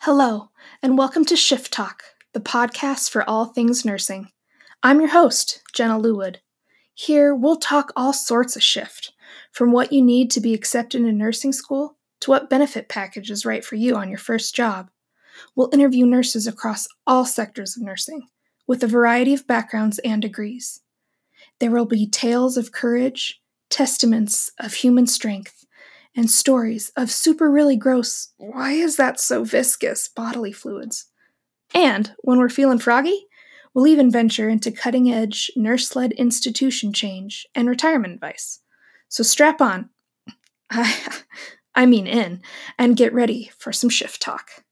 Hello, and welcome to Shift Talk, the podcast for all things nursing. I'm your host, Jenna Lewood. Here, we'll talk all sorts of shift, from what you need to be accepted in nursing school to what benefit package is right for you on your first job. We'll interview nurses across all sectors of nursing, with a variety of backgrounds and degrees. There will be tales of courage, testaments of human strength, and stories of super really gross, why is that so viscous bodily fluids. And when we're feeling froggy, we'll even venture into cutting edge nurse led institution change and retirement advice. So strap on, I, I mean in, and get ready for some shift talk.